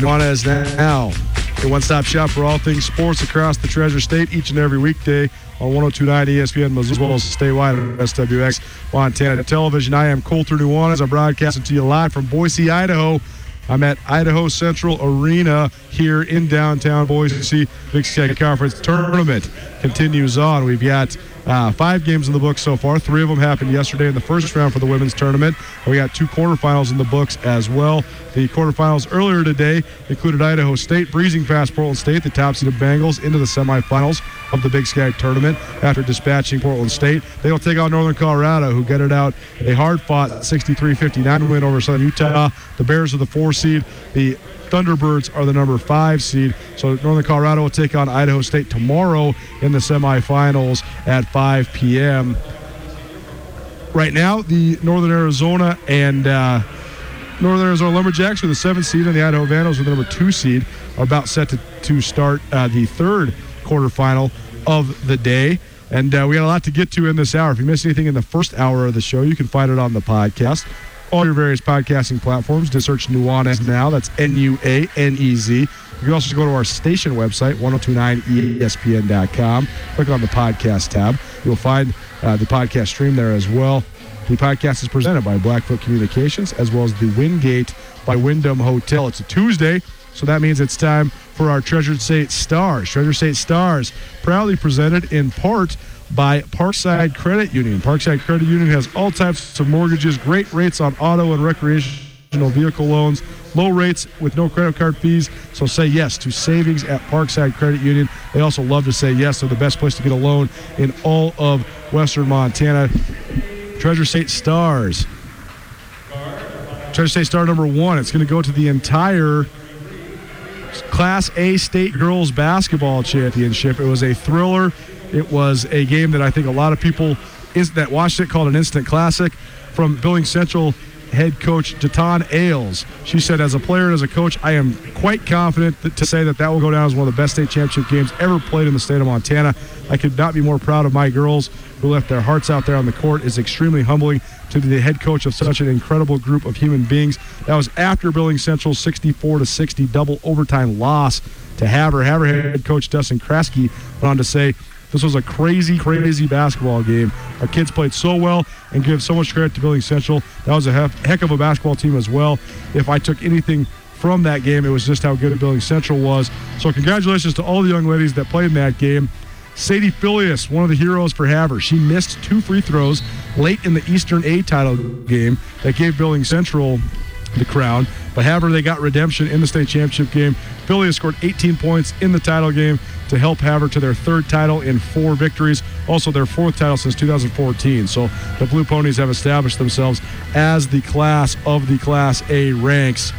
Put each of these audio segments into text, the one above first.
Nuanez now. A one-stop shop for all things sports across the Treasure State each and every weekday on 1029 ESPN as well as statewide on SWX Montana Television. I am Colter Nuanez. I'm broadcasting to you live from Boise, Idaho. I'm at Idaho Central Arena here in downtown Boise. Big Sky Conference tournament continues on. We've got uh, five games in the books so far. Three of them happened yesterday in the first round for the women's tournament. We got two quarterfinals in the books as well. The quarterfinals earlier today included Idaho State breezing past Portland State, the top seeded Bengals, into the semifinals of the Big Sky tournament after dispatching Portland State. They will take on Northern Colorado, who get it out a hard fought 63 59 win over Southern Utah. The Bears are the four seed. The Thunderbirds are the number five seed. So Northern Colorado will take on Idaho State tomorrow in the semifinals at 5 p.m. Right now, the Northern Arizona and uh, Northern Arizona Lumberjacks are the seventh seed, and the Idaho Vandals are the number two seed. Are about set to, to start uh, the third quarterfinal of the day. And uh, we got a lot to get to in this hour. If you missed anything in the first hour of the show, you can find it on the podcast. All your various podcasting platforms. Just search Nuanez now. That's N U A N E Z. You can also go to our station website, 1029ESPN.com. Click on the podcast tab. You'll find uh, the podcast stream there as well. The podcast is presented by Blackfoot Communications as well as the Wingate by Wyndham Hotel. It's a Tuesday, so that means it's time for our Treasured State Stars. Treasure State Stars, proudly presented in part by Parkside Credit Union. Parkside Credit Union has all types of mortgages, great rates on auto and recreational vehicle loans, low rates with no credit card fees. So say yes to savings at Parkside Credit Union. They also love to say yes. They're the best place to get a loan in all of Western Montana. Treasure State Stars. Treasure State Star number one. It's going to go to the entire Class A State Girls Basketball Championship. It was a thriller. It was a game that I think a lot of people that watched it called an instant classic. From Billings Central head coach Jatan Ailes, she said, "As a player and as a coach, I am quite confident that, to say that that will go down as one of the best state championship games ever played in the state of Montana. I could not be more proud of my girls who left their hearts out there on the court. It's extremely humbling to be the head coach of such an incredible group of human beings. That was after Billings Central's 64 to 60 double overtime loss to Havre. Havre head coach Dustin Kraske went on to say, this was a crazy, crazy basketball game. Our kids played so well and give so much credit to Billings Central. That was a heck of a basketball team as well. If I took anything from that game. It was just how good Billings Central was. So congratulations to all the young ladies that played in that game. Sadie Filius, one of the heroes for Havre. She missed two free throws late in the Eastern A title game that gave Billings Central the crown. But Havre, they got redemption in the state championship game. Filius scored 18 points in the title game to help Havre to their third title in four victories, also their fourth title since 2014. So the Blue Ponies have established themselves as the class of the Class A ranks.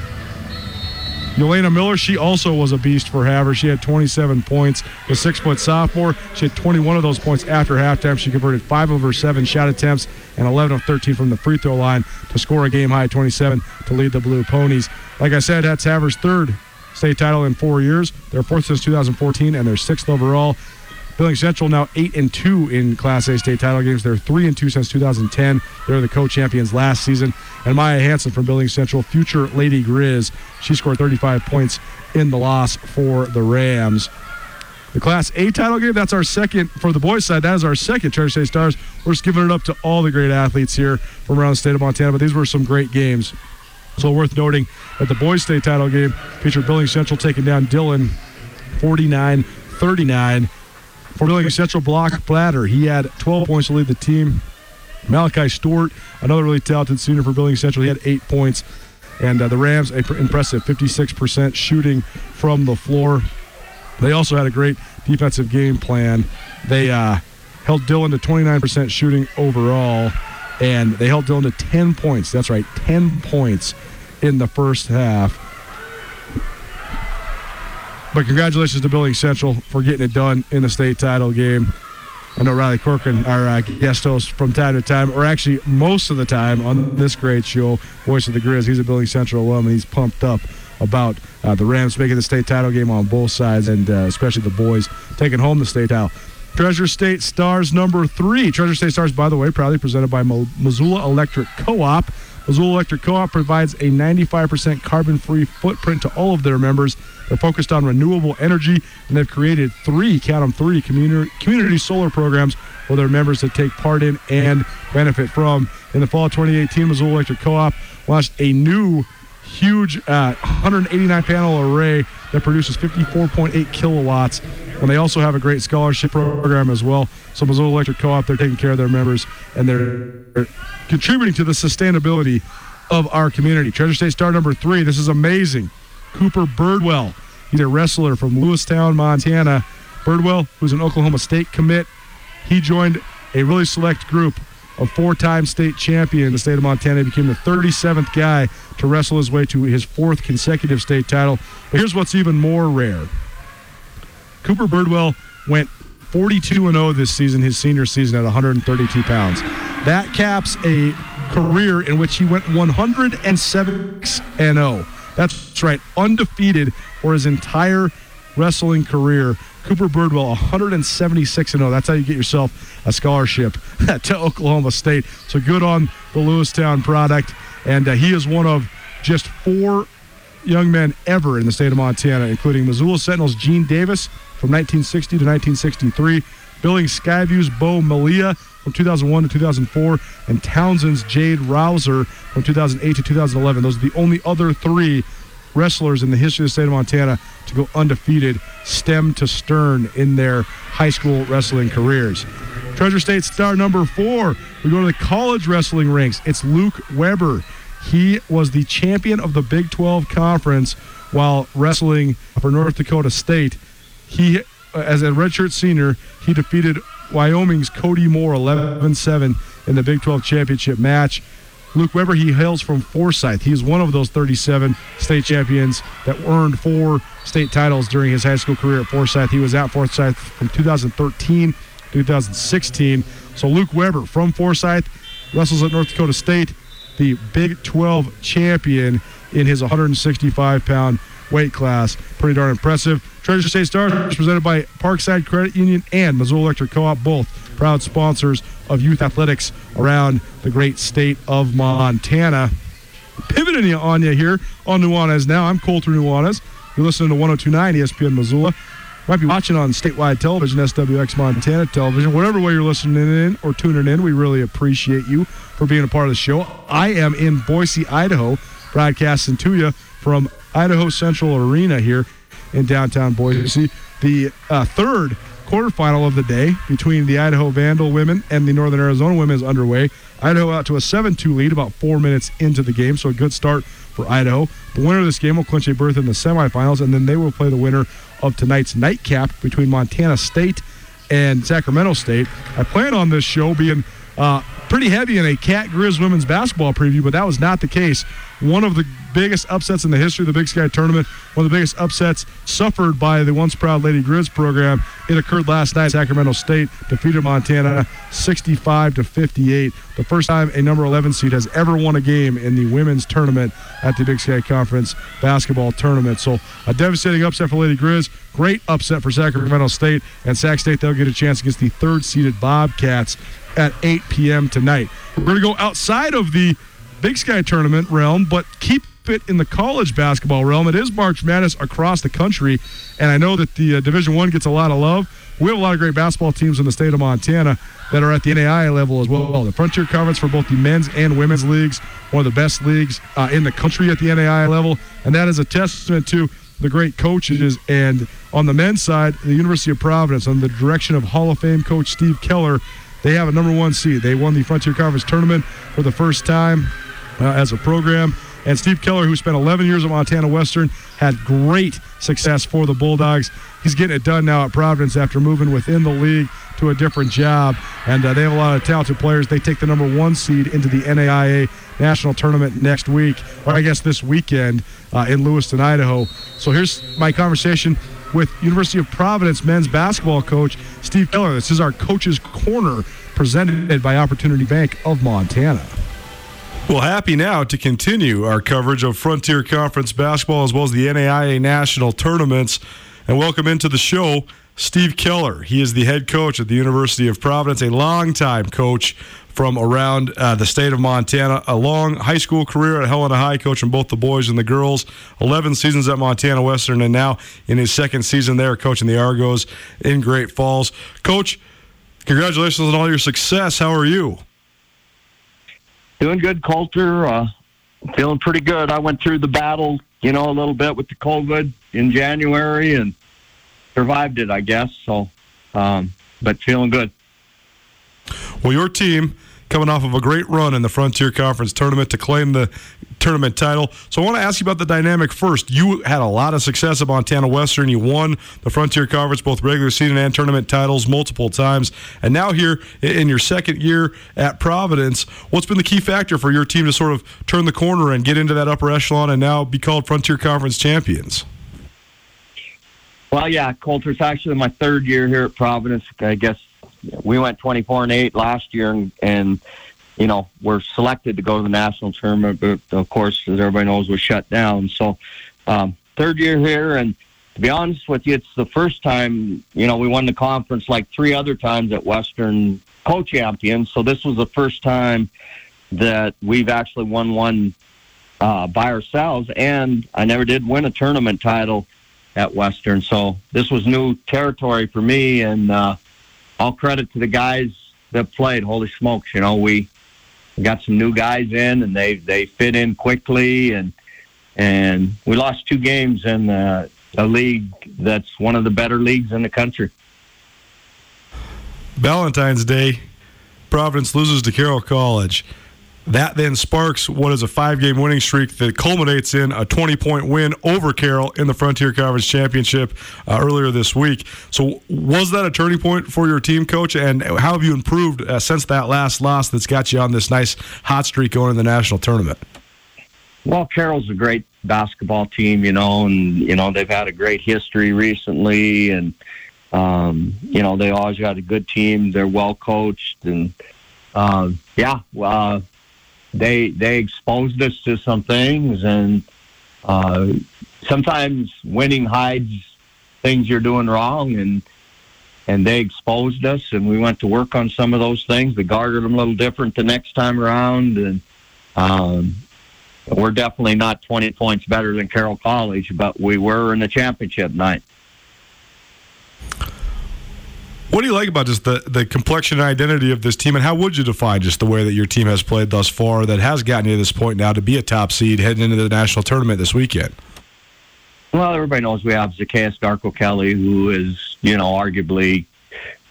Yelena Miller, she also was a beast for Havre. She had 27 points, a six foot sophomore. She had 21 of those points after halftime. She converted five of her seven shot attempts and 11 of 13 from the free throw line to score a game high 27 to lead the Blue Ponies. Like I said, that's Havre's third state title in four years. Their fourth since 2014 and their sixth overall. Billings Central now eight and two in Class A state title games. They're three and two since 2010. They're the co-champions last season. And Maya Hanson from Billings Central, future Lady Grizz, she scored 35 points in the loss for the Rams. The Class A title game, that's our second, for the boys' side, that is our second Treasure State Stars. We're just giving it up to all the great athletes here from around the state of Montana, but these were some great games. So worth noting that the boys' state title game featured Billings Central taking down Dillon 49 39. For Billings Central, Block Blatter, he had 12 points to lead the team. Malachi Stewart, another really talented senior for Billings Central, he had eight points. And uh, the Rams, a impressive 56% shooting from the floor. They also had a great defensive game plan. They uh, held Dillon to 29% shooting overall, and they held Dillon to 10 points. That's right, 10 points in the first half. But congratulations to Billings Central for getting it done in the state title game. I know Riley Corcoran, our uh, guest host from time to time, or actually most of the time on this great show, Voice of the Grizz. He's a Billings Central alum, and he's pumped up about uh, the Rams making the state title game on both sides, and uh, especially the boys taking home the state title. Treasure State Stars number three. Treasure State Stars, by the way, proudly presented by Mo- Missoula Electric Co-op. Missoula Electric Co-op provides a 95% carbon-free footprint to all of their members. They're focused on renewable energy, and they've created three, count them three, community, community solar programs for their members to take part in and benefit from. In the fall of 2018, Missoula Electric Co-op launched a new huge uh, 189 panel array that produces 54.8 kilowatts. And they also have a great scholarship program as well. So Missoula Electric Co-op, they're taking care of their members and they're contributing to the sustainability of our community. Treasure State star number three. This is amazing. Cooper Birdwell. He's a wrestler from Lewistown, Montana. Birdwell, who's an Oklahoma State commit, he joined a really select group of four-time state champion in the state of Montana. He became the 37th guy to wrestle his way to his fourth consecutive state title. But here's what's even more rare. Cooper Birdwell went 42 and 0 this season, his senior season at 132 pounds. That caps a career in which he went 106 and 0. That's right, undefeated for his entire wrestling career. Cooper Birdwell, 176 and 0. That's how you get yourself a scholarship to Oklahoma State. So good on the Lewistown product. And uh, he is one of just four young men ever in the state of Montana, including Missoula Sentinels Gene Davis from 1960 to 1963, Billings Skyview's Bo Malia from 2001 to 2004, and Townsend's Jade Rouser from 2008 to 2011. Those are the only other three wrestlers in the history of the state of Montana to go undefeated, stem to stern, in their high school wrestling careers. Treasure State star number four. We go to the college wrestling ranks. It's Luke Weber. He was the champion of the Big 12 Conference while wrestling for North Dakota State. He, as a redshirt senior, he defeated Wyoming's Cody Moore 11 7 in the Big 12 championship match. Luke Weber, he hails from Forsyth. He is one of those 37 state champions that earned four state titles during his high school career at Forsyth. He was at Forsyth from 2013 to 2016. So Luke Weber from Forsyth wrestles at North Dakota State, the Big 12 champion in his 165 pound weight class. Pretty darn impressive. Treasure State Stars presented by Parkside Credit Union and Missoula Electric Co-op, both proud sponsors of youth athletics around the great state of Montana. Pivoting on you here on Nuanez Now. I'm Colter Nuanez. You're listening to 1029 ESPN Missoula. Might be watching on statewide television, SWX Montana television, whatever way you're listening in or tuning in. We really appreciate you for being a part of the show. I am in Boise, Idaho, broadcasting to you from Idaho Central Arena here in downtown Boise. The uh, third quarterfinal of the day between the Idaho Vandal women and the Northern Arizona women is underway. Idaho out to a 7 2 lead about four minutes into the game, so a good start for Idaho. The winner of this game will clinch a berth in the semifinals, and then they will play the winner of tonight's nightcap between Montana State and Sacramento State. I plan on this show being uh, pretty heavy in a Cat Grizz women's basketball preview, but that was not the case. One of the biggest upsets in the history of the Big Sky tournament, one of the biggest upsets suffered by the once proud Lady Grizz program. It occurred last night. Sacramento State defeated Montana 65 to 58. The first time a number 11 seed has ever won a game in the women's tournament at the Big Sky Conference basketball tournament. So a devastating upset for Lady Grizz. Great upset for Sacramento State and Sac State. They'll get a chance against the third seeded Bobcats at 8 p.m. tonight. We're going to go outside of the Big Sky tournament realm, but keep it in the college basketball realm. It is March Madness across the country, and I know that the uh, Division One gets a lot of love. We have a lot of great basketball teams in the state of Montana that are at the NAIA level as well. The Frontier Conference for both the men's and women's leagues, one of the best leagues uh, in the country at the NAIA level, and that is a testament to the great coaches. And on the men's side, the University of Providence, under the direction of Hall of Fame coach Steve Keller, they have a number one seed. They won the Frontier Conference tournament for the first time uh, as a program. And Steve Keller, who spent 11 years at Montana Western, had great success for the Bulldogs. He's getting it done now at Providence after moving within the league to a different job. And uh, they have a lot of talented players. They take the number one seed into the NAIA National Tournament next week, or I guess this weekend uh, in Lewiston, Idaho. So here's my conversation with University of Providence men's basketball coach Steve Keller. This is our Coach's Corner presented by Opportunity Bank of Montana. Well, happy now to continue our coverage of Frontier Conference basketball as well as the NAIA national tournaments. And welcome into the show, Steve Keller. He is the head coach at the University of Providence, a longtime coach from around uh, the state of Montana. A long high school career at Helena High, coaching both the boys and the girls. 11 seasons at Montana Western, and now in his second season there, coaching the Argos in Great Falls. Coach, congratulations on all your success. How are you? Doing good, Colter. Uh, feeling pretty good. I went through the battle, you know, a little bit with the COVID in January and survived it, I guess. So, um, but feeling good. Well, your team coming off of a great run in the Frontier Conference tournament to claim the tournament title. So I want to ask you about the dynamic first. You had a lot of success at Montana Western. You won the Frontier Conference, both regular season and tournament titles, multiple times. And now here in your second year at Providence, what's been the key factor for your team to sort of turn the corner and get into that upper echelon and now be called Frontier Conference champions? Well, yeah, Colter, it's actually my third year here at Providence. I guess we went 24 and 8 last year and, and you know we're selected to go to the national tournament but of course as everybody knows was shut down. So um, third year here and to be honest with you it's the first time you know we won the conference like three other times at western co-champions. So this was the first time that we've actually won one uh, by ourselves. And i never did win a tournament title at western so this was new territory for me and uh, all credit to the guys that played. Holy smokes, you know, we got some new guys in and they they fit in quickly and and we lost two games in a league that's one of the better leagues in the country. Valentine's Day, Providence loses to Carroll College. That then sparks what is a five game winning streak that culminates in a 20 point win over Carroll in the Frontier Conference Championship uh, earlier this week. So, was that a turning point for your team, coach? And how have you improved uh, since that last loss that's got you on this nice hot streak going in the national tournament? Well, Carroll's a great basketball team, you know, and, you know, they've had a great history recently. And, um, you know, they always got a good team. They're well coached. And, uh, yeah, uh, they they exposed us to some things, and uh, sometimes winning hides things you're doing wrong, and and they exposed us, and we went to work on some of those things. We guarded them a little different the next time around, and um, we're definitely not 20 points better than Carroll College, but we were in the championship night. What do you like about just the, the complexion and identity of this team, and how would you define just the way that your team has played thus far that has gotten you to this point now to be a top seed heading into the national tournament this weekend? Well, everybody knows we have Zacchaeus Darko Kelly, who is, you know, arguably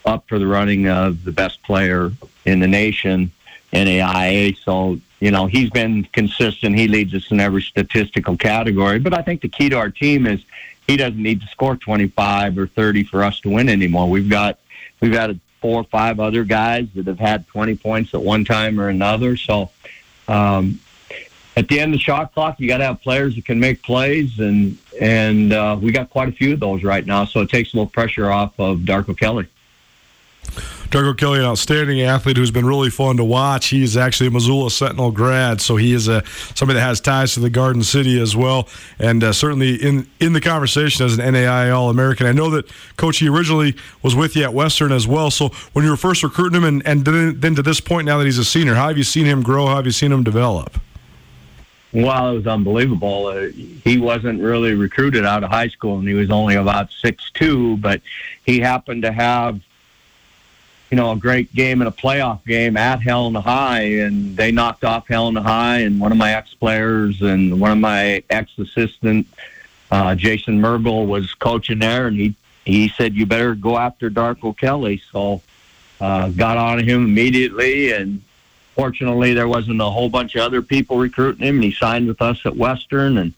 up for the running of the best player in the nation, in AIA. So, you know, he's been consistent. He leads us in every statistical category. But I think the key to our team is he doesn't need to score 25 or 30 for us to win anymore. We've got we've got four or five other guys that have had 20 points at one time or another. So, um, at the end of the shot clock, you got to have players that can make plays, and and uh, we got quite a few of those right now. So it takes a little pressure off of Darko Kelly. Darko Kelly, an outstanding athlete who's been really fun to watch. He's actually a Missoula Sentinel grad, so he is a somebody that has ties to the Garden City as well, and uh, certainly in in the conversation as an NAIA All American. I know that Coach he originally was with you at Western as well. So when you were first recruiting him, and, and then, then to this point now that he's a senior, how have you seen him grow? How have you seen him develop? Well, it was unbelievable. Uh, he wasn't really recruited out of high school, and he was only about six two. But he happened to have you know, a great game in a playoff game at Helena High, and they knocked off Helena High, and one of my ex players and one of my ex assistant, uh, Jason Mergel, was coaching there, and he he said, "You better go after Darko Kelly." So, uh, got on him immediately, and fortunately, there wasn't a whole bunch of other people recruiting him, and he signed with us at Western, and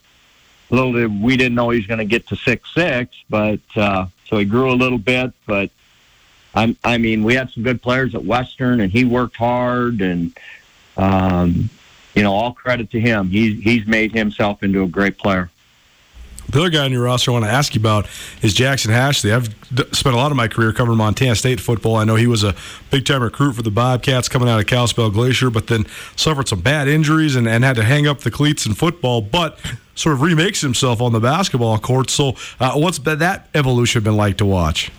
little bit, we didn't know he was going to get to six six, but uh, so he grew a little bit, but I, I mean, we had some good players at Western, and he worked hard, and um, you know, all credit to him. He's he's made himself into a great player. The other guy on your roster I want to ask you about is Jackson Hashley. I've spent a lot of my career covering Montana State football. I know he was a big time recruit for the Bobcats coming out of Kalispell Glacier, but then suffered some bad injuries and, and had to hang up the cleats in football, but sort of remakes himself on the basketball court. So, uh, what's that evolution been like to watch?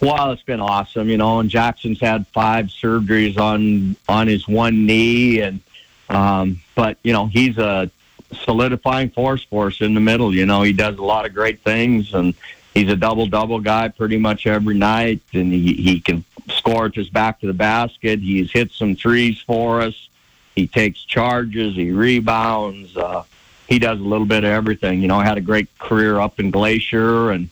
Well, it's been awesome, you know. And Jackson's had five surgeries on on his one knee, and um, but you know he's a solidifying force for us in the middle. You know, he does a lot of great things, and he's a double double guy pretty much every night, and he he can score just back to the basket. He's hit some threes for us. He takes charges. He rebounds. Uh, he does a little bit of everything. You know, had a great career up in Glacier and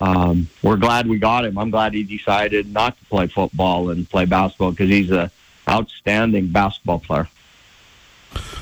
um, we're glad we got him. I'm glad he decided not to play football and play basketball because he's a outstanding basketball player.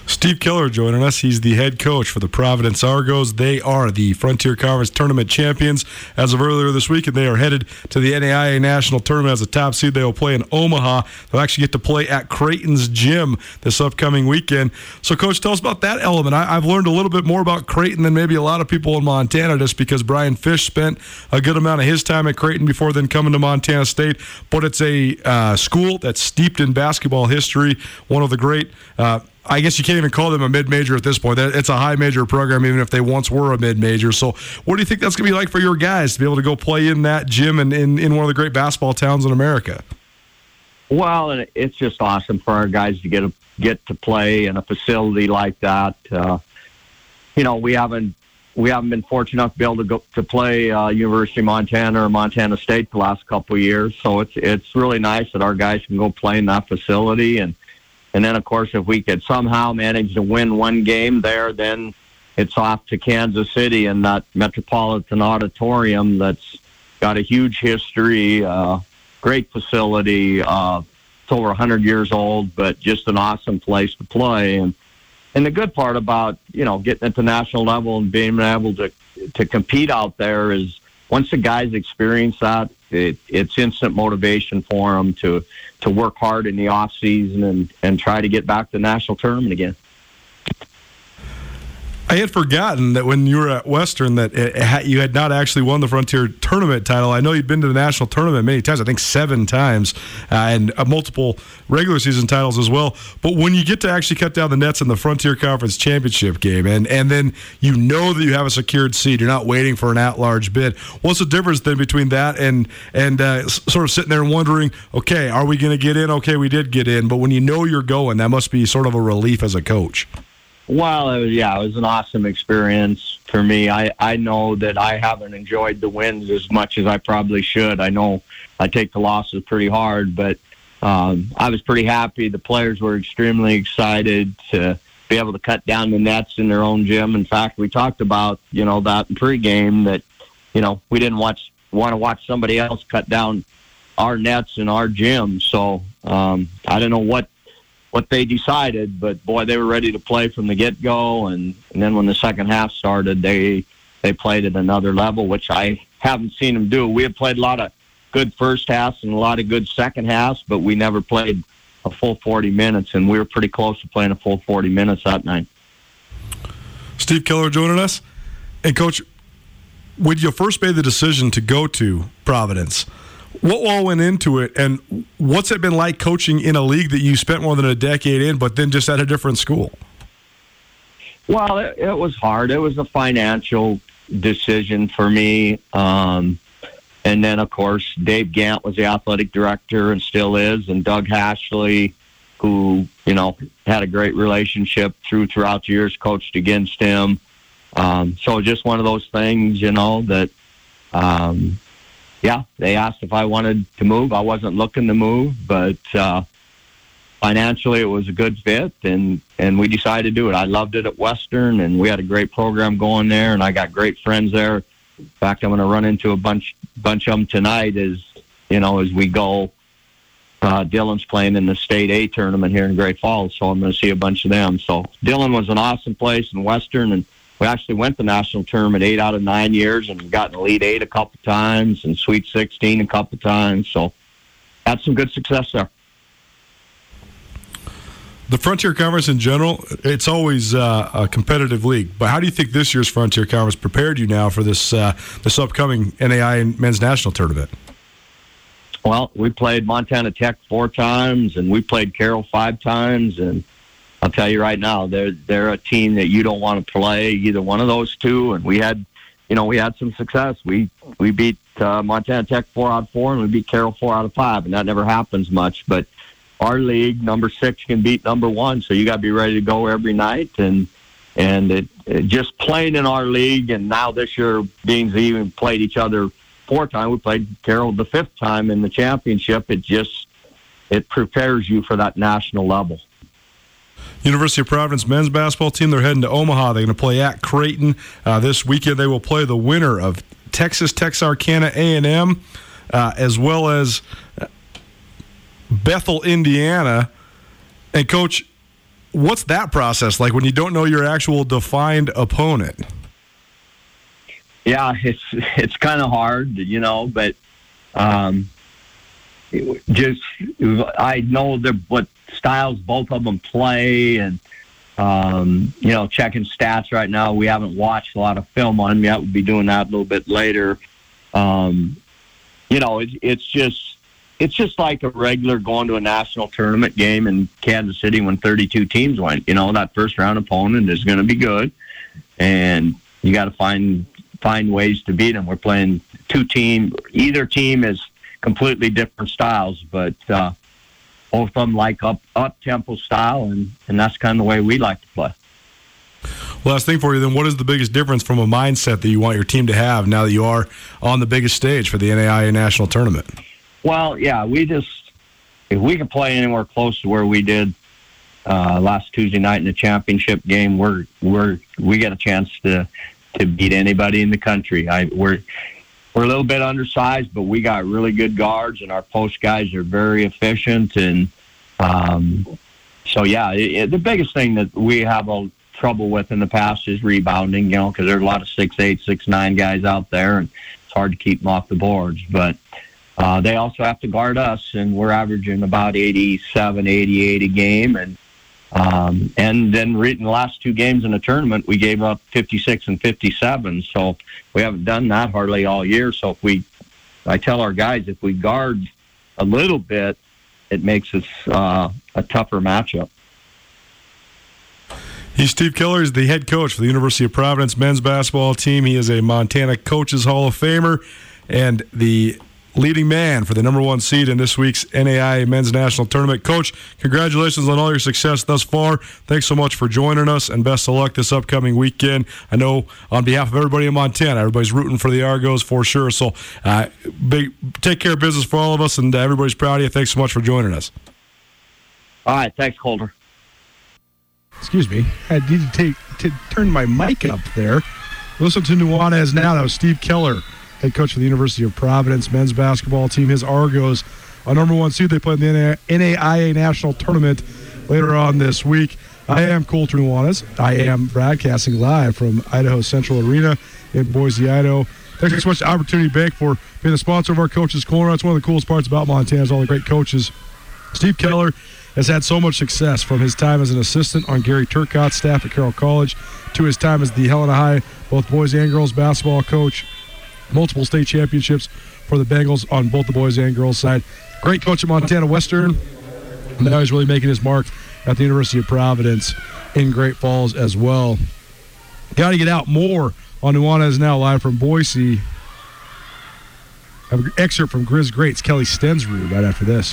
Steve Keller joining us. He's the head coach for the Providence Argos. They are the Frontier Conference Tournament champions as of earlier this week, and they are headed to the NAIA National Tournament as a top seed. They will play in Omaha. They'll actually get to play at Creighton's gym this upcoming weekend. So, Coach, tell us about that element. I, have learned a little bit more about Creighton than maybe a lot of people in Montana just because Brian Fish spent a good amount of his time at Creighton before then coming to Montana State. But it's a uh, school that's steeped in basketball history, one of the great. Uh, I guess you can't even call them a mid major at this point. It's a high major program, even if they once were a mid major. So, what do you think that's going to be like for your guys to be able to go play in that gym and in, in one of the great basketball towns in America? Well, it's just awesome for our guys to get a, get to play in a facility like that. Uh, you know, we haven't we haven't been fortunate enough to be able to go to play uh, University of Montana or Montana State the last couple of years. So it's it's really nice that our guys can go play in that facility and and then, of course, if we could somehow manage to win one game there, then it's off to Kansas City and that Metropolitan Auditorium that's got a huge history, uh, great facility. Uh, it's over 100 years old, but just an awesome place to play. And and the good part about you know getting at the national level and being able to to compete out there is once the guys experience that, it, it's instant motivation for them to to work hard in the off season and and try to get back to the national tournament again. I had forgotten that when you were at Western that it, you had not actually won the Frontier Tournament title. I know you'd been to the national tournament many times. I think seven times, uh, and uh, multiple regular season titles as well. But when you get to actually cut down the nets in the Frontier Conference Championship game, and and then you know that you have a secured seed, you're not waiting for an at-large bid. What's the difference then between that and and uh, sort of sitting there and wondering, okay, are we going to get in? Okay, we did get in, but when you know you're going, that must be sort of a relief as a coach. Well, it was, yeah, it was an awesome experience. for me. I I know that I haven't enjoyed the wins as much as I probably should. I know I take the losses pretty hard, but um, I was pretty happy. The players were extremely excited to be able to cut down the nets in their own gym. In fact, we talked about you know that in pregame that you know we didn't watch want to watch somebody else cut down our nets in our gym. So um, I don't know what what they decided, but boy, they were ready to play from the get go. And, and then when the second half started, they they played at another level, which I haven't seen them do. We have played a lot of good first halves and a lot of good second halves, but we never played a full 40 minutes, and we were pretty close to playing a full 40 minutes that night. Steve Keller joining us. And, Coach, when you first made the decision to go to Providence, what all went into it, and what's it been like coaching in a league that you spent more than a decade in, but then just at a different school? Well, it, it was hard. It was a financial decision for me. Um, and then, of course, Dave Gant was the athletic director and still is, and Doug Hashley, who you know had a great relationship through throughout the years, coached against him. Um, so just one of those things, you know, that um, yeah, they asked if I wanted to move. I wasn't looking to move, but uh, financially it was a good fit, and and we decided to do it. I loved it at Western, and we had a great program going there, and I got great friends there. In fact, I'm going to run into a bunch bunch of them tonight as you know as we go. Uh, Dillon's playing in the state A tournament here in Great Falls, so I'm going to see a bunch of them. So Dillon was an awesome place in Western, and we actually went the national tournament eight out of nine years and got an elite eight a couple times and sweet 16 a couple times. So had some good success there. The Frontier Conference in general, it's always uh, a competitive league. But how do you think this year's Frontier Conference prepared you now for this uh, this upcoming NAIA men's national tournament? Well, we played Montana Tech four times, and we played Carroll five times, and I'll tell you right now, they're they're a team that you don't want to play either one of those two. And we had, you know, we had some success. We we beat uh, Montana Tech four out of four, and we beat Carroll four out of five, and that never happens much. But our league, number six can beat number one, so you got to be ready to go every night. And and it, it just playing in our league, and now this year being even played each other four times. We played Carroll the fifth time in the championship. It just it prepares you for that national level. University of Providence men's basketball team. They're heading to Omaha. They're going to play at Creighton uh, this weekend. They will play the winner of Texas Texarkana A and M, uh, as well as uh, Bethel, Indiana. And coach, what's that process like when you don't know your actual defined opponent? Yeah, it's it's kind of hard, you know, but um, just I know that what styles both of them play, and um, you know, checking stats right now. We haven't watched a lot of film on them yet. We'll be doing that a little bit later. Um, you know, it, it's just it's just like a regular going to a national tournament game in Kansas City when 32 teams went. You know, that first round opponent is going to be good, and you got to find find ways to beat them. We're playing two team. Either team is completely different styles, but uh, both of them like up up tempo style, and and that's kind of the way we like to play. Last thing for you, then, what is the biggest difference from a mindset that you want your team to have now that you are on the biggest stage for the NAIA national tournament? Well, yeah, we just if we can play anywhere close to where we did uh, last Tuesday night in the championship game, we're we're we get a chance to to beat anybody in the country. I we're we're a little bit undersized, but we got really good guards, and our post guys are very efficient. And um, so, yeah, it, it, the biggest thing that we have a trouble with in the past is rebounding. You know, because there's a lot of six eight, six nine guys out there, and it's hard to keep them off the boards. But uh, they also have to guard us, and we're averaging about 87, 88 a game, and um, and then in the last two games in the tournament, we gave up 56 and 57. So we haven't done that hardly all year. So if we, I tell our guys, if we guard a little bit, it makes us uh, a tougher matchup. He's Steve Keller. He's the head coach for the University of Providence men's basketball team. He is a Montana Coaches Hall of Famer and the leading man for the number one seed in this week's NAIA Men's National Tournament. Coach, congratulations on all your success thus far. Thanks so much for joining us, and best of luck this upcoming weekend. I know on behalf of everybody in Montana, everybody's rooting for the Argos for sure. So, uh, big take care of business for all of us, and uh, everybody's proud of you. Thanks so much for joining us. All right, thanks, Colter. Excuse me, I need to take to turn my mic up there. Listen to Nuanez now. That was Steve Keller head coach for the University of Providence men's basketball team. His Argos, a number one seed. They play in the NAIA National Tournament later on this week. I am Colter Nuanez. I am broadcasting live from Idaho Central Arena in Boise, Idaho. Thanks so much to Opportunity Bank for being the sponsor of our Coaches Corner. That's one of the coolest parts about Montana is all the great coaches. Steve Keller has had so much success from his time as an assistant on Gary Turcotte's staff at Carroll College to his time as the Helena High, both boys and girls basketball coach multiple state championships for the Bengals on both the boys and girls side. Great coach at Montana Western. Now he's really making his mark at the University of Providence in Great Falls as well. Got to get out more on Nuanez now live from Boise. Have an excerpt from Grizz Greats, Kelly Stensrud, right after this.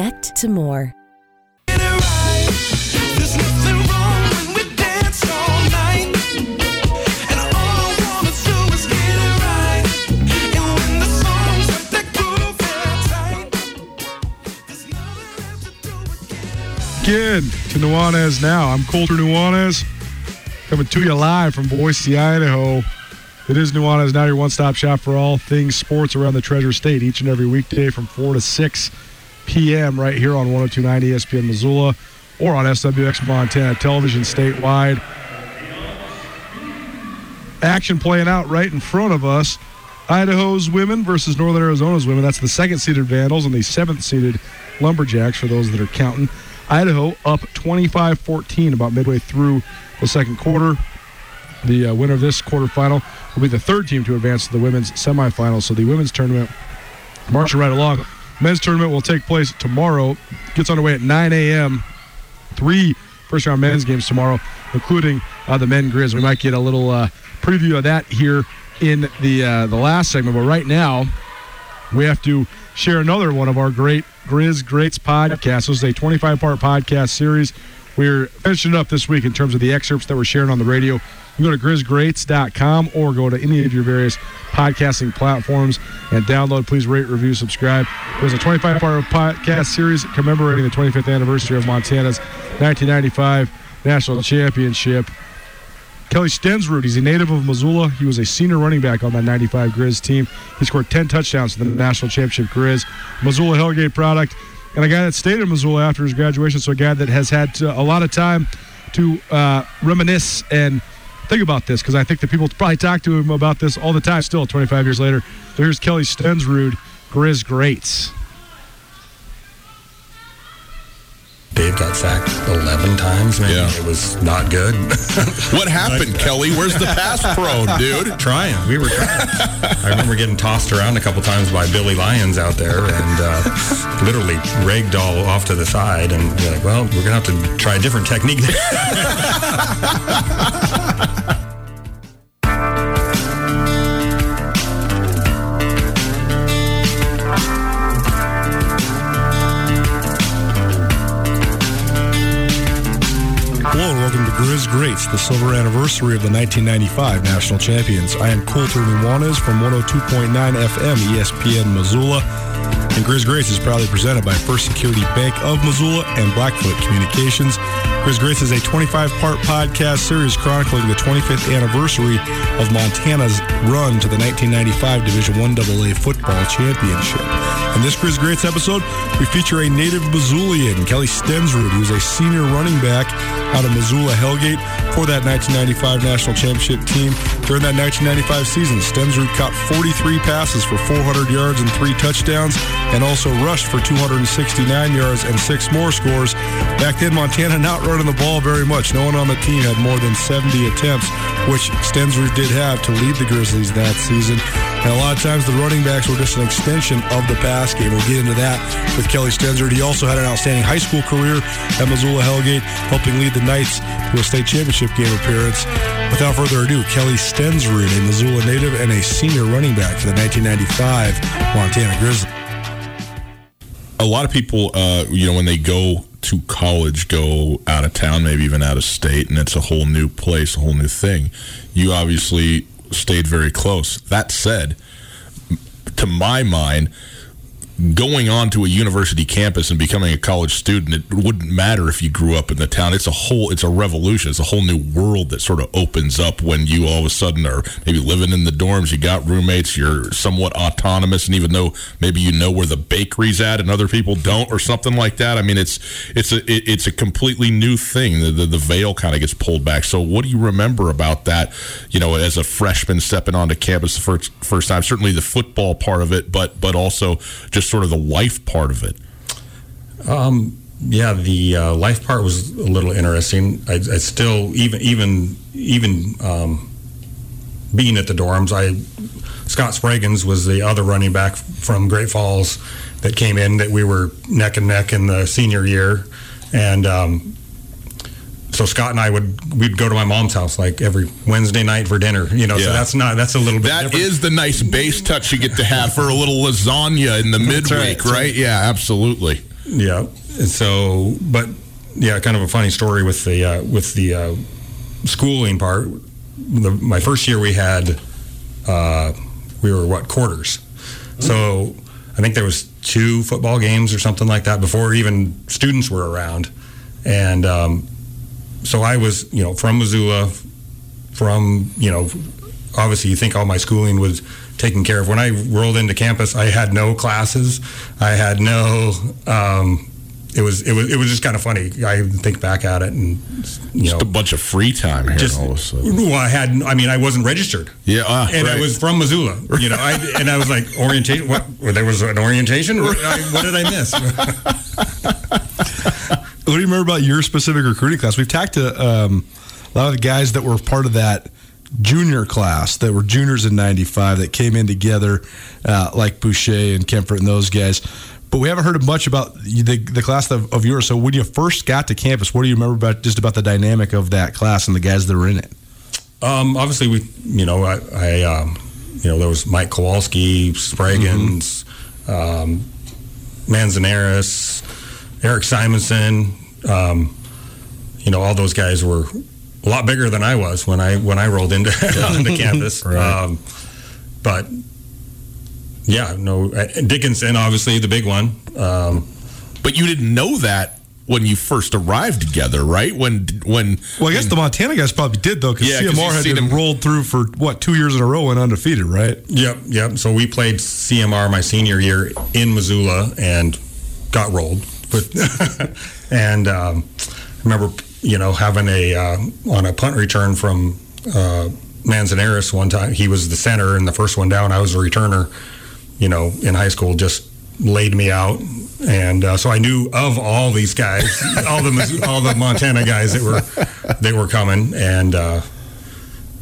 connect to more. Again to Nuanez now. I'm Colter Nuanez coming to you live from Boise, Idaho. It is Nuanez now, your one stop shop for all things sports around the Treasure State each and every weekday from 4 to 6 p.m. right here on 1029 ESPN Missoula or on SWX Montana Television statewide. Action playing out right in front of us. Idaho's women versus Northern Arizona's women. That's the second seeded Vandals and the seventh seeded Lumberjacks for those that are counting. Idaho up 25 14 about midway through the second quarter. The uh, winner of this quarterfinal will be the third team to advance to the women's semifinals. So the women's tournament marching right along. Men's tournament will take place tomorrow. Gets underway at 9 a.m. Three first round men's games tomorrow, including uh, the men Grizz. We might get a little uh, preview of that here in the uh, the last segment. But right now, we have to share another one of our great Grizz Greats podcasts. This is a 25 part podcast series. We're finishing up this week in terms of the excerpts that we're sharing on the radio. You can go to grizzgreats.com or go to any of your various podcasting platforms and download. Please rate, review, subscribe. There's a 25 part podcast series commemorating the 25th anniversary of Montana's 1995 National Championship. Kelly Stensrud, he's a native of Missoula. He was a senior running back on that 95 Grizz team. He scored 10 touchdowns for the national championship Grizz. Missoula Hellgate product. And a guy that stayed in Missoula after his graduation, so a guy that has had a lot of time to uh, reminisce and think about this because I think that people probably talk to him about this all the time still 25 years later. So here's Kelly Stensrud, Grizz Greats. Dave got sacked 11 times. man. Yeah. it was not good. What happened, Kelly? Where's the pass pro, dude? trying. We were trying. I remember getting tossed around a couple times by Billy Lyons out there and uh, literally ragdoll off to the side. And you're like, well, we're going to have to try a different technique. Grizz Greats, the silver anniversary of the 1995 national champions. I am Colter Nuanez from 102.9 FM ESPN Missoula. And Grizz Greats is proudly presented by First Security Bank of Missoula and Blackfoot Communications. Grizz Greats is a 25-part podcast series chronicling the 25th anniversary of Montana's run to the 1995 Division I AA football championship. In this Grizz Greats episode, we feature a native Missoulian, Kelly Stensrud, who's a senior running back out of Missoula Hellgate. for that 1995 national championship team. During that 1995 season, Stensrud caught 43 passes for 400 yards and three touchdowns, and also rushed for 269 yards and six more scores. Back then, Montana not running the ball very much. No one on the team had more than 70 attempts, which Stensrud did have to lead the Grizzlies that season. And a lot of times the running backs were just an extension of the pass game. We'll get into that with Kelly Stensrud. He also had an outstanding high school career at Missoula Hellgate, helping lead the Knights to a state championship game appearance. Without further ado, Kelly Stensrud, a Missoula native and a senior running back for the 1995 Montana Grizzlies. A lot of people, uh, you know, when they go to college, go out of town, maybe even out of state, and it's a whole new place, a whole new thing. You obviously stayed very close. That said, to my mind, going on to a university campus and becoming a college student, it wouldn't matter if you grew up in the town. It's a whole, it's a revolution. It's a whole new world that sort of opens up when you all of a sudden are maybe living in the dorms. You got roommates. You're somewhat autonomous, and even though maybe you know where the bakery's at and other people don't, or something like that. I mean, it's it's a it, it's a completely new thing. The the, the veil kind of gets pulled back. So, what do you remember about that? You know, as a freshman stepping onto campus the first first time. Certainly the football part of it, but but also just sort of the life part of it. Um, yeah, the uh, life part was a little interesting. I, I still even even even um, being at the dorms, I Scott Spraggins was the other running back from Great Falls that came in that we were neck and neck in the senior year, and um, so Scott and I would we'd go to my mom's house like every Wednesday night for dinner. You know, so that's not that's a little bit That different. is the nice base touch you get to have for a little lasagna in the midweek, right. right? Yeah, absolutely. Yeah. And so, but yeah, kind of a funny story with the uh, with the uh, schooling part. The, my first year, we had uh, we were what quarters. So I think there was two football games or something like that before even students were around, and um, so I was you know from Missoula, from you know obviously you think all my schooling was taken care of. When I rolled into campus, I had no classes. I had no. Um, it was it was it was just kind of funny. I think back at it, and you Just know, a bunch of free time here just all of a sudden. well, I had. I mean, I wasn't registered. Yeah, ah, and I was from Missoula. You know, I, and I was like orientation. What? There was an orientation. I, what did I miss? What do you remember about your specific recruiting class? We've talked to um, a lot of the guys that were part of that junior class that were juniors in 95 that came in together, uh, like Boucher and Kemper and those guys. But we haven't heard much about the, the class of, of yours. So when you first got to campus, what do you remember about just about the dynamic of that class and the guys that were in it? Um, obviously, we, you know, I, I um, you know, there was Mike Kowalski, Spraggins, um, Manzanares, Eric Simonson. Um, you know, all those guys were a lot bigger than I was when I when I rolled into onto campus. Um, but yeah, no, Dickenson, obviously the big one. Um, But you didn't know that when you first arrived together, right? When when Well, I guess the Montana guys probably did though, because Yeah, 'cause CMR had been them- rolled through for what two years in a row and undefeated, right? Yep, yep. So we played CMR my senior year in Missoula and got rolled. But and um, I remember, you know, having a uh, on a punt return from uh, Manzanares one time. He was the center, and the first one down, I was a returner. You know, in high school, just laid me out, and uh, so I knew of all these guys, all the all the Montana guys that were they were coming, and.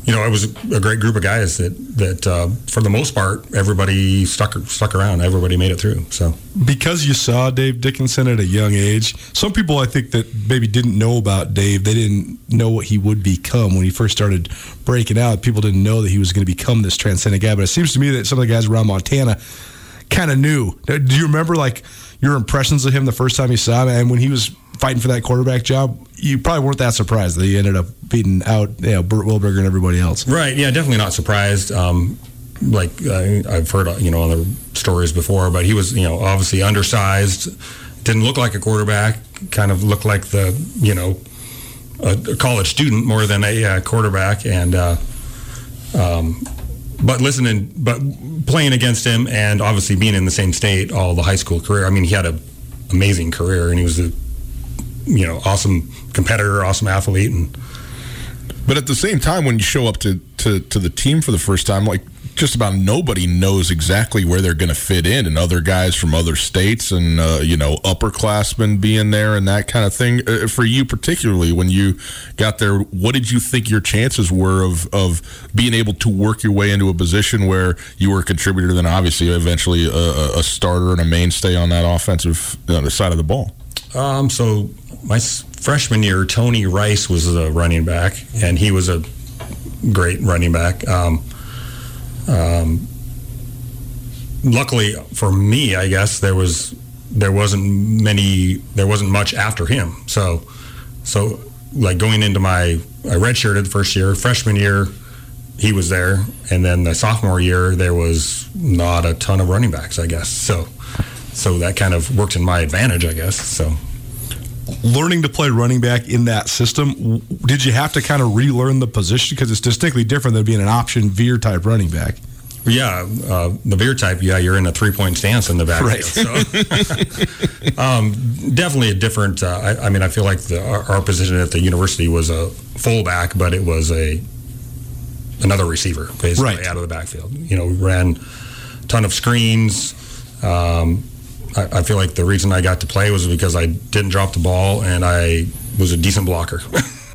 You know, it was a great group of guys that that uh, for the most part everybody stuck stuck around. Everybody made it through. So because you saw Dave Dickenson at a young age, some people I think that maybe didn't know about Dave. They didn't know what he would become when he first started breaking out. People didn't know that he was going to become this transcendent guy. But it seems to me that some of the guys around Montana kind of knew. Do you remember like your impressions of him the first time you saw him, and when he was fighting for that quarterback job? You probably weren't that surprised that he ended up beating out you know Burt Wilberger and everybody else. right, yeah, definitely not surprised. Um, like uh, I've heard, you know, other stories before, but he was, you know, obviously undersized. Didn't look like a quarterback. Kind of looked like the, you know, a, a college student more than a quarterback. And uh, um, but listening, but playing against him, and obviously being in the same state all the high school career. I mean, he had a amazing career, and he was a, you know, awesome competitor, awesome athlete, and But at the same time, when you show up to, to, to the team for the first time, like just about nobody knows exactly where they're going to fit in, and other guys from other states, and uh, you know, upperclassmen being there, and that kind of thing. Uh, for you particularly, when you got there, what did you think your chances were of of being able to work your way into a position where you were a contributor, then obviously eventually a, a starter and a mainstay on that offensive uh, side of the ball? Um, so my freshman year, Tony Rice was a running back, and he was a great running back. Um, um, luckily for me, I guess there was there wasn't many there wasn't much after him. So so like going into my I redshirted the first year, freshman year he was there, and then the sophomore year there was not a ton of running backs, I guess. So so that kind of worked in my advantage, I guess. So learning to play running back in that system, did you have to kind of relearn the position because it's distinctly different than being an option veer type running back? Yeah, uh, the veer type. Yeah, you're in a three point stance in the backfield. Right. So, um, definitely a different. Uh, I, I, mean, I feel like the, our, our, position at the university was a fullback, but it was a another receiver basically right. out of the backfield. You know, we ran a ton of screens. Um, I, I feel like the reason I got to play was because I didn't drop the ball and I was a decent blocker.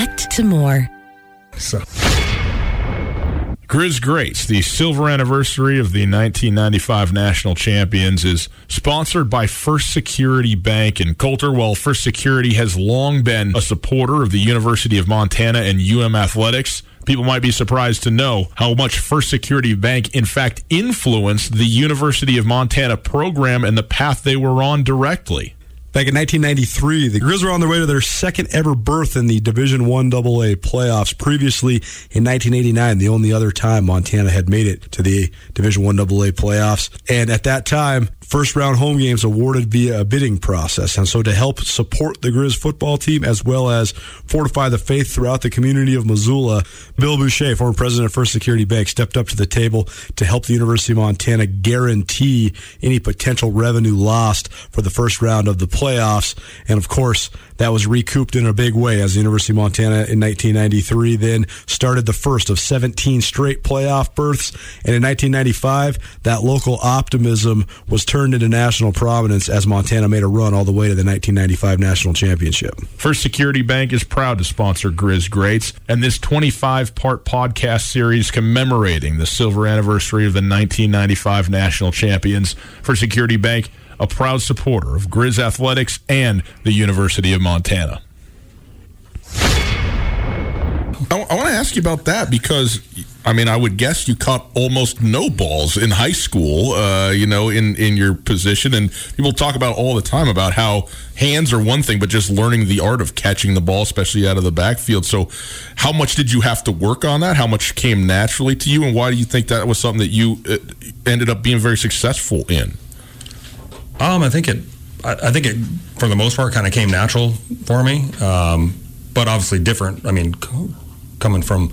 connect to more. So. Griz Greats, the silver anniversary of the 1995 national champions, is sponsored by First Security Bank in Coulter. While First Security has long been a supporter of the University of Montana and UM athletics, people might be surprised to know how much First Security Bank, in fact, influenced the University of Montana program and the path they were on directly. Back in 1993, the Griz were on their way to their second ever berth in the Division One AA playoffs. Previously, in 1989, the only other time Montana had made it to the Division One AA playoffs, and at that time, first round home games awarded via a bidding process. And so to help support the Griz football team as well as fortify the faith throughout the community of Missoula, Bill Boucher, former president of First Security Bank, stepped up to the table to help the University of Montana guarantee any potential revenue lost for the first round of the playoffs. And of course, that was recouped in a big way as the University of Montana in 1993 then started the first of 17 straight playoff berths. And in 1995, that local optimism was turned into national prominence as Montana made a run all the way to the 1995 national championship. First Security Bank is proud to sponsor Griz Greats and this 25 part podcast series commemorating the silver anniversary of the 1995 national champions. First Security Bank a proud supporter of Griz Athletics and the University of Montana. I, want to ask you about that because I mean, I would guess you caught almost no balls in high school, uh, you know, in, in your position. And people talk about all the time about how hands are one thing, but just learning the art of catching the ball, especially out of the backfield. So, how much did you have to work on that? How much came naturally to you? And why do you think that was something that you uh, ended up being very successful in? Um, I think it. I, I think it, for the most part, kind of came natural for me. Um, but obviously different. I mean, c- coming from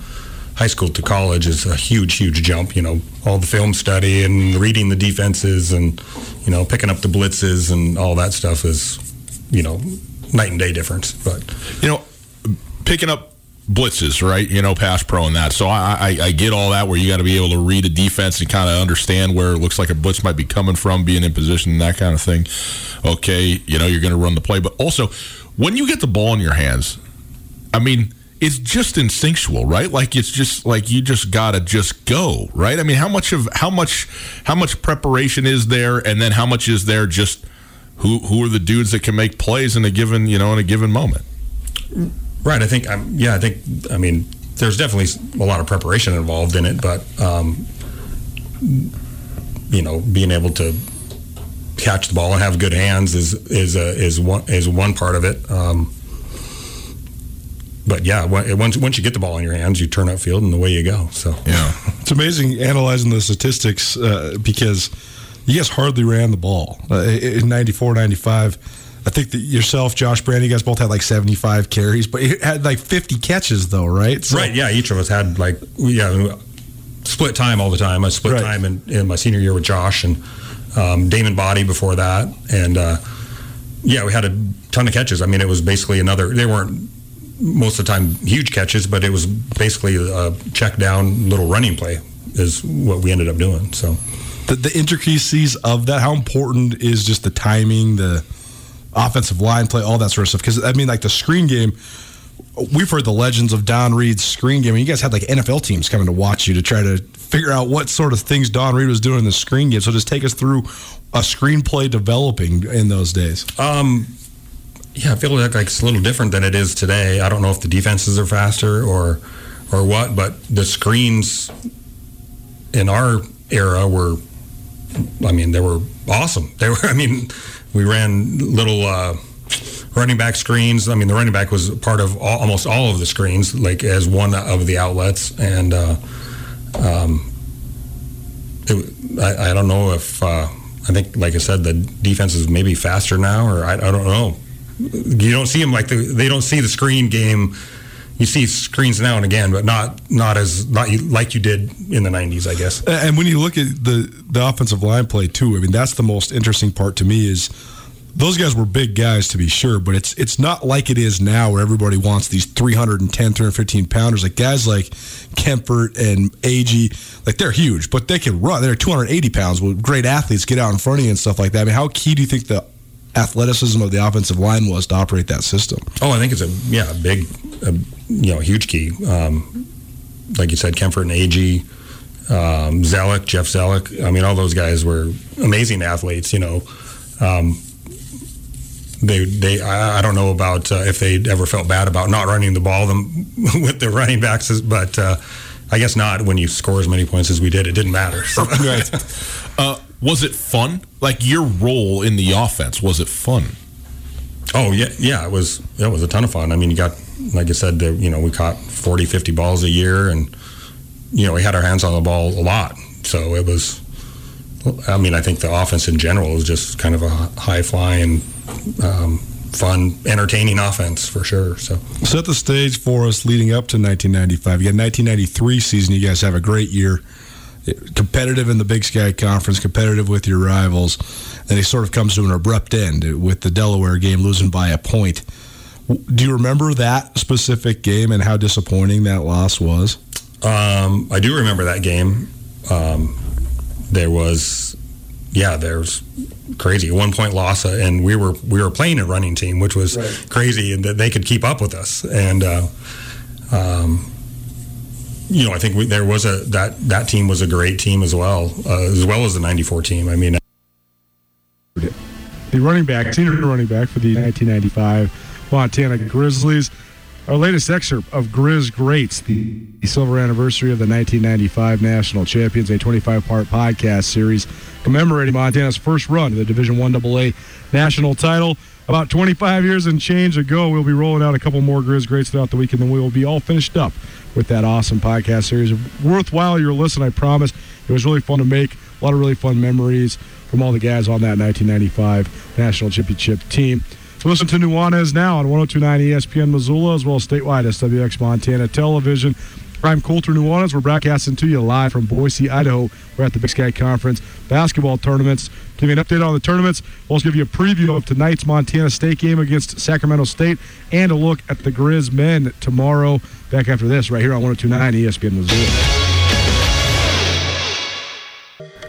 high school to college is a huge, huge jump. You know, all the film study and reading the defenses, and you know, picking up the blitzes and all that stuff is, you know, night and day difference. But you know, picking up blitzes, right? You know, pass pro and that. So I, I, I get all that where you got to be able to read a defense and kind of understand where it looks like a blitz might be coming from, being in position and that kind of thing. Okay, you know, you're going to run the play. But also, when you get the ball in your hands, I mean, it's just instinctual, right? Like it's just like you just gotta just go, right? I mean, how much of how much how much preparation is there, and then how much is there just who who are the dudes that can make plays in a given you know in a given moment? Right. I think. Um, yeah. I think. I mean, there's definitely a lot of preparation involved in it, but um, you know, being able to catch the ball and have good hands is is a, is one is one part of it. Um, but yeah, once once you get the ball in your hands, you turn upfield and away you go. So Yeah. It's amazing analyzing the statistics uh, because you guys hardly ran the ball uh, in 94, 95. I think that yourself, Josh Brand, you guys both had like 75 carries, but you had like 50 catches though, right? So- right, yeah, each of us had like yeah, split time all the time. I split Right. time in, in my senior year with Josh and um, Damon Body before that, and uh, yeah, we had a ton of catches. I mean, it was basically another. They weren't most of the time huge catches, but it was basically a check down little running play is what we ended up doing. So. the, the intricacies of that how important is just the timing the offensive line play all that sort of stuff because i mean like the screen game we've heard the legends of Don Read's screen game you guys had like nfl teams coming to watch you to try to figure out what sort of things Don Read was doing in the screen game so just take us through a screenplay developing in those days Um, yeah, I feel like it's a little different than it is today. I don't know if the defenses are faster or or what, but the screens in our era were, I mean, they were awesome. They were, I mean, we ran little uh, running back screens. I mean, the running back was part of all, almost all of the screens, like as one of the outlets, and uh, um, it, I, I don't know if. Uh, I think, like I said, the defense is maybe faster now, or I, I don't know. You don't see them like the, they don't see the screen game. You see screens now and again, but not not as not you- like you did in the '90s, I guess. And when you look at the the offensive line play too, I mean that's the most interesting part to me is those guys were big guys to be sure, but it's it's not like it is now where everybody wants these 310, 315 pounders. Like guys like Kempfert and Ag, like they're huge, but they can run. They're 280 pounds with great athletes get out in front of you and stuff like that. I mean, how key do you think the athleticism of the offensive line was to operate that system? Oh, I think it's a yeah a big, a, you know, huge key. Um, like you said, Kemper and Ag, um, Zellick, Jeff Zellick. I mean, all those guys were amazing athletes. You know, um, they they I, I don't know about uh, if they ever felt bad about not running the ball them with the running backs, but uh, I guess not. When you score as many points as we did, it didn't matter. So. right. Uh, was it fun? Like your role in the offense, was it fun? Oh yeah, yeah, it was it was a ton of fun. I mean, you got like I said, you know, we caught 40, 50 balls a year, and you know, we had our hands on the ball a lot. So it was. I mean, I think the offense in general is just kind of a high flying, um, fun, entertaining offense for sure. So Set the stage for us leading up to 1995. You got 1993 season. You guys have a great year. Competitive in the Big Sky Conference, competitive with your rivals. And it sort of comes to an abrupt end with the Delaware game losing by a point. Do you remember that specific game and how disappointing that loss was? Um, I do remember that game. Um, there was, yeah, there's crazy one point loss, uh, and we were we were playing a running team, which was crazy, and that they could keep up with us. And uh, um, you know, I think we, there was a that that team was a great team as well, uh, as well as the '94 team. I mean, the running back, senior running back for the 1995 Montana Grizzlies. Our latest excerpt of Griz Greats, the silver anniversary of the 1995 National Champions, a 25-part podcast series commemorating Montana's first run to the Division One AA national title. About 25 years and change ago, we'll be rolling out a couple more Griz Greats throughout the week, and then we will be all finished up with that awesome podcast series. Worthwhile your listen, I promise. It was really fun to make. A lot of really fun memories from all the guys on that 1995 National Championship team. Listen to Nuanez now on 1029 ESPN Missoula as well as statewide SWX Montana Television. I'm Colter Nuanez. We're broadcasting to you live from Boise, Idaho. We're at the Big Sky Conference basketball tournaments. Give you an update on the tournaments. We'll also give you a preview of tonight's Montana State game against Sacramento State and a look at the Griz men tomorrow. Back after this, right here on 1029 ESPN Missoula.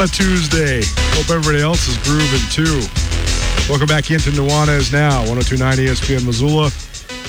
a Tuesday. Hope everybody else is grooving too. Welcome back into Nuanez now, 1029 ESPN Missoula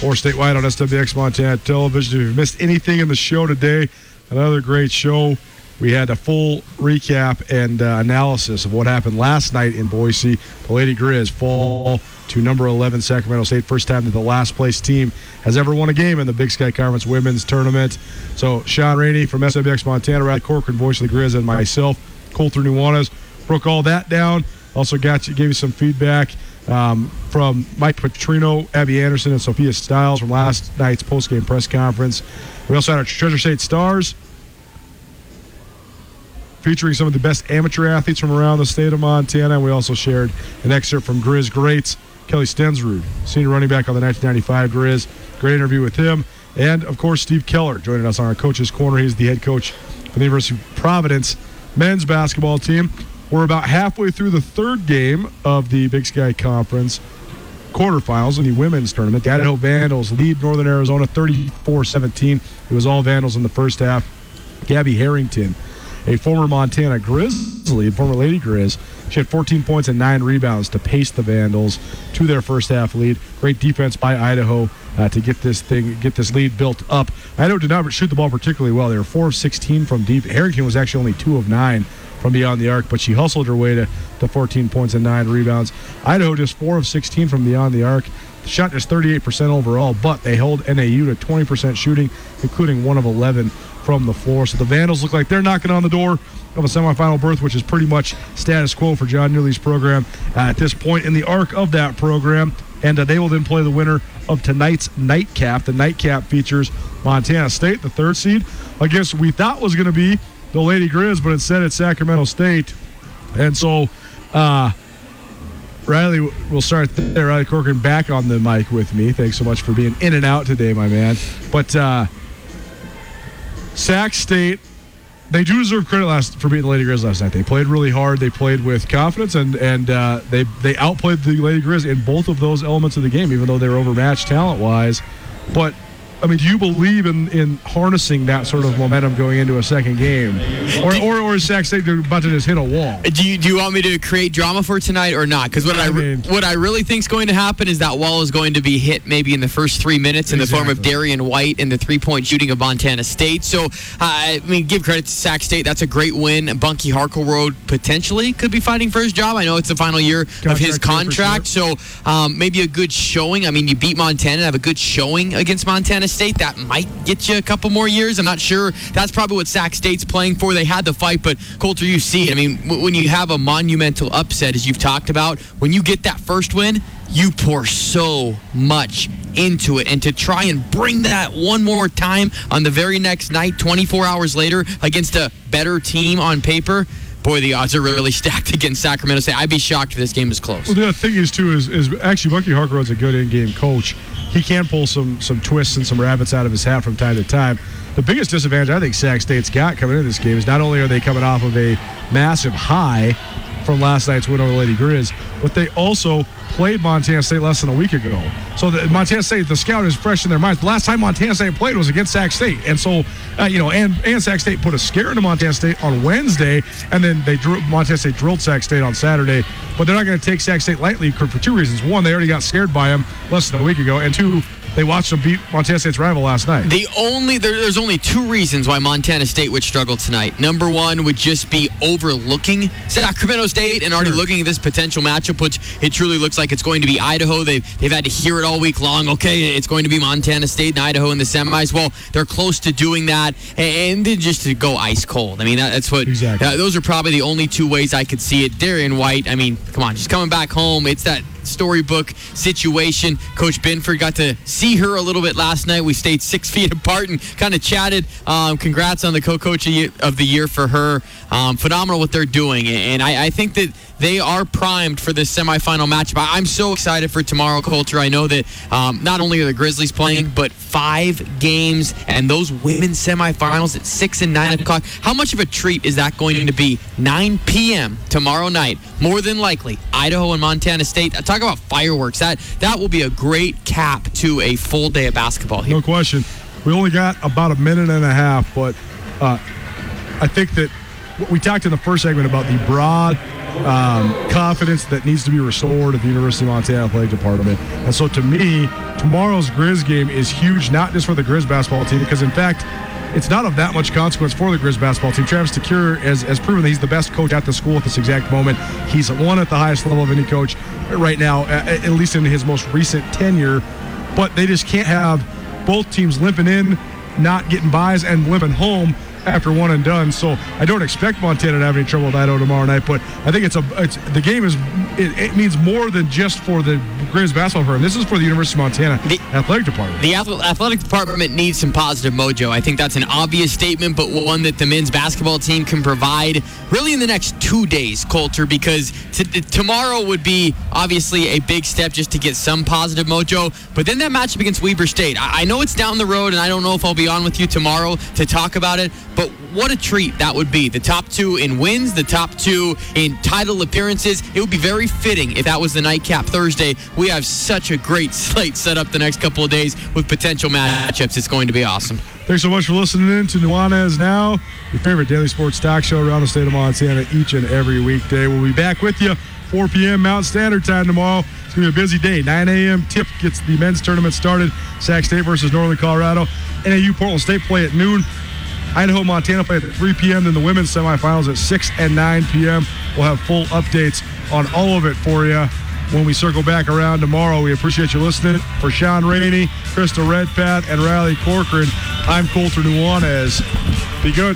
or statewide on SWX Montana Television. If you missed anything in the show today, another great show. We had a full recap and uh, analysis of what happened last night in Boise. The Lady Griz fall to number 11 Sacramento State. First time that the last place team has ever won a game in the Big Sky Conference women's tournament. So Sean Rainey from SWX Montana, Brad Corcoran, voice of the Griz, and myself, Colter Nuanez, broke all that down. Also got you, gave you some feedback um, from Mike Petrino, Abby Anderson, and Sophia Stiles from last night's postgame press conference. We also had our Treasure State Stars featuring some of the best amateur athletes from around the state of Montana. We also shared an excerpt from Griz Greats, Kelly Stensrud, senior running back on the 1995 Griz. Great interview with him. And, of course, Steve Keller joining us on our coach's corner. He's the head coach for the University of Providence men's basketball team. We're about halfway through the third game of the Big Sky Conference quarterfinals in the women's tournament. The Idaho Vandals lead Northern Arizona 34-17. It was all Vandals in the first half. Gabby Harrington, a former Montana Grizzly, former Lady Griz, she had 14 points and nine rebounds to pace the Vandals to their first half lead. Great defense by Idaho uh, to get this thing, get this lead built up. Idaho did not shoot the ball particularly well. They were four of 16 from deep. Harrington was actually only two of nine from beyond the arc, but she hustled her way to, to 14 points and nine rebounds. Idaho just 4 of 16 from beyond the arc. The shot is 38% overall, but they hold NAU to 20% shooting, including 1 of 11 from the floor. So the Vandals look like they're knocking on the door of a semifinal berth, which is pretty much status quo for Jon Newlee's program uh, at this point in the arc of that program. And uh, they will then play the winner of tonight's nightcap. The nightcap features Montana State, the third seed, against we thought was going to be the Lady Griz, but instead it's Sacramento State. And so, uh, Riley, we'll start there. Riley Corcoran back on the mic with me. Thanks so much for being in and out today, my man. But uh, Sac State, they do deserve credit last for beating the Lady Griz last night. They played really hard. They played with confidence, and and uh, they they outplayed the Lady Griz in both of those elements of the game, even though they were overmatched talent wise. But I mean, do you believe in, in harnessing that sort of momentum going into a second game, or or, or is Sac State about to just hit a wall? Do you, do you want me to create drama for tonight or not? Because what I, I mean- what I really think is going to happen is that wall is going to be hit maybe in the first three minutes in the form of Darian White and the three point shooting of Montana State. So uh, I mean, give credit to Sac State. That's a great win. Bunky Harkleroad potentially could be fighting for his job. I know it's the final year of his Contract contract, so um, maybe a good showing. I mean, you beat Montana, have a good showing against Montana State. That might get you a couple more years. I'm not sure. That's probably what Sac State's playing for. They had the fight, but Colter, you see it. I mean, when you have a monumental upset, as you've talked about, when you get that first win, you pour so much into it. And to try and bring that one more time on the very next night, 24 hours later, against a better team on paper, boy, the odds are really stacked against Sacramento State. I'd be shocked if this game is close. Well, the thing is too is, is actually Bunky Harkleroad's a good in-game coach. He can pull some some twists and some rabbits out of his hat from time to time. The biggest disadvantage I think Sac State's got coming into this game is not only are they coming off of a massive high from last night's win over Lady Griz, but they also played Montana State less than a week ago. So the Montana State, the scout is fresh in their minds. The last time Montana State played was against Sac State, and so uh, you know, and and Sac State put a scare into Montana State on Wednesday, and then they drew Montana State drilled Sac State on Saturday. But they're not going to take Sac State lightly for two reasons: one, they already got scared by them less than a week ago, and two, they watched them beat Montana State's rival last night. The only there, there's only two reasons why Montana State would struggle tonight. Number one would just be overlooking Sacramento State and already looking at this potential matchup, which it truly looks like it's going to be Idaho. They've they've had to hear it all week long. Okay, it's going to be Montana State and Idaho in the semis. Well, they're close to doing that, and then just to go ice cold. I mean, that, that's what. Exactly. uh, those are probably the only two ways I could see it. Darian White. I mean, come on, just coming back home. It's that storybook situation. Coach Binford got to see her a little bit last night. We stayed six feet apart and kind of chatted. Um, congrats on the co-coach of the year for her. Um, phenomenal what they're doing, and I, I think that they are primed for this semifinal matchup. I'm so excited for tomorrow, Colter. I know that um, not only are the Grizzlies playing, but five games and those women's semifinals at six and nine o'clock. How much of a treat is that going to be? 9 p.m. tomorrow night. More than likely, Idaho and Montana State. Uh, Talk about fireworks. That that will be a great cap to a full day of basketball here. No question. We only got about a minute and a half, but uh, I think that we talked in the first segment about the broad um, confidence that needs to be restored at the University of Montana Athletic Department. And so to me, tomorrow's Griz game is huge, not just for the Griz basketball team, because in fact, it's not of that much consequence for the Griz basketball team. Travis DeCuire has, has proven that he's the best coach at the school at this exact moment. He's won at the highest level of any coach right now, at least in his most recent tenure. But they just can't have both teams limping in, not getting buys, and limping home after one and done. So I don't expect Montana to have any trouble with Idaho tomorrow night. But I think it's a it's the game is it, it means more than just for the Griz basketball program. This is for the University of Montana the, athletic department. The athletic department needs some positive mojo. I think that's an obvious statement, but one that the men's basketball team can provide really in the next two days, Colter, because t- tomorrow would be obviously a big step just to get some positive mojo. But then that matchup against Weber State, I, I know it's down the road, and I don't know if I'll be on with you tomorrow to talk about it. But what a treat that would be. The top two in wins, the top two in title appearances. It would be very fitting if that was the nightcap Thursday. We have such a great slate set up the next couple of days with potential matchups. It's going to be awesome. Thanks so much for listening in to Nuanez Now, your favorite daily sports talk show around the state of Montana each and every weekday. We'll be back with you 4 p.m. Mountain Standard Time tomorrow. It's going to be a busy day. 9 a.m. tip gets the men's tournament started. Sac State versus Northern Colorado. NAU Portland State play at noon. Idaho, Montana play at 3 p.m. Then the women's semifinals at 6 and 9 p.m. We'll have full updates on all of it for you when we circle back around tomorrow. We appreciate you listening. For Sean Rainey, Crystal Redpath, and Riley Corcoran, I'm Colter Nuanez. Be good.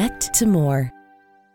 connect to more.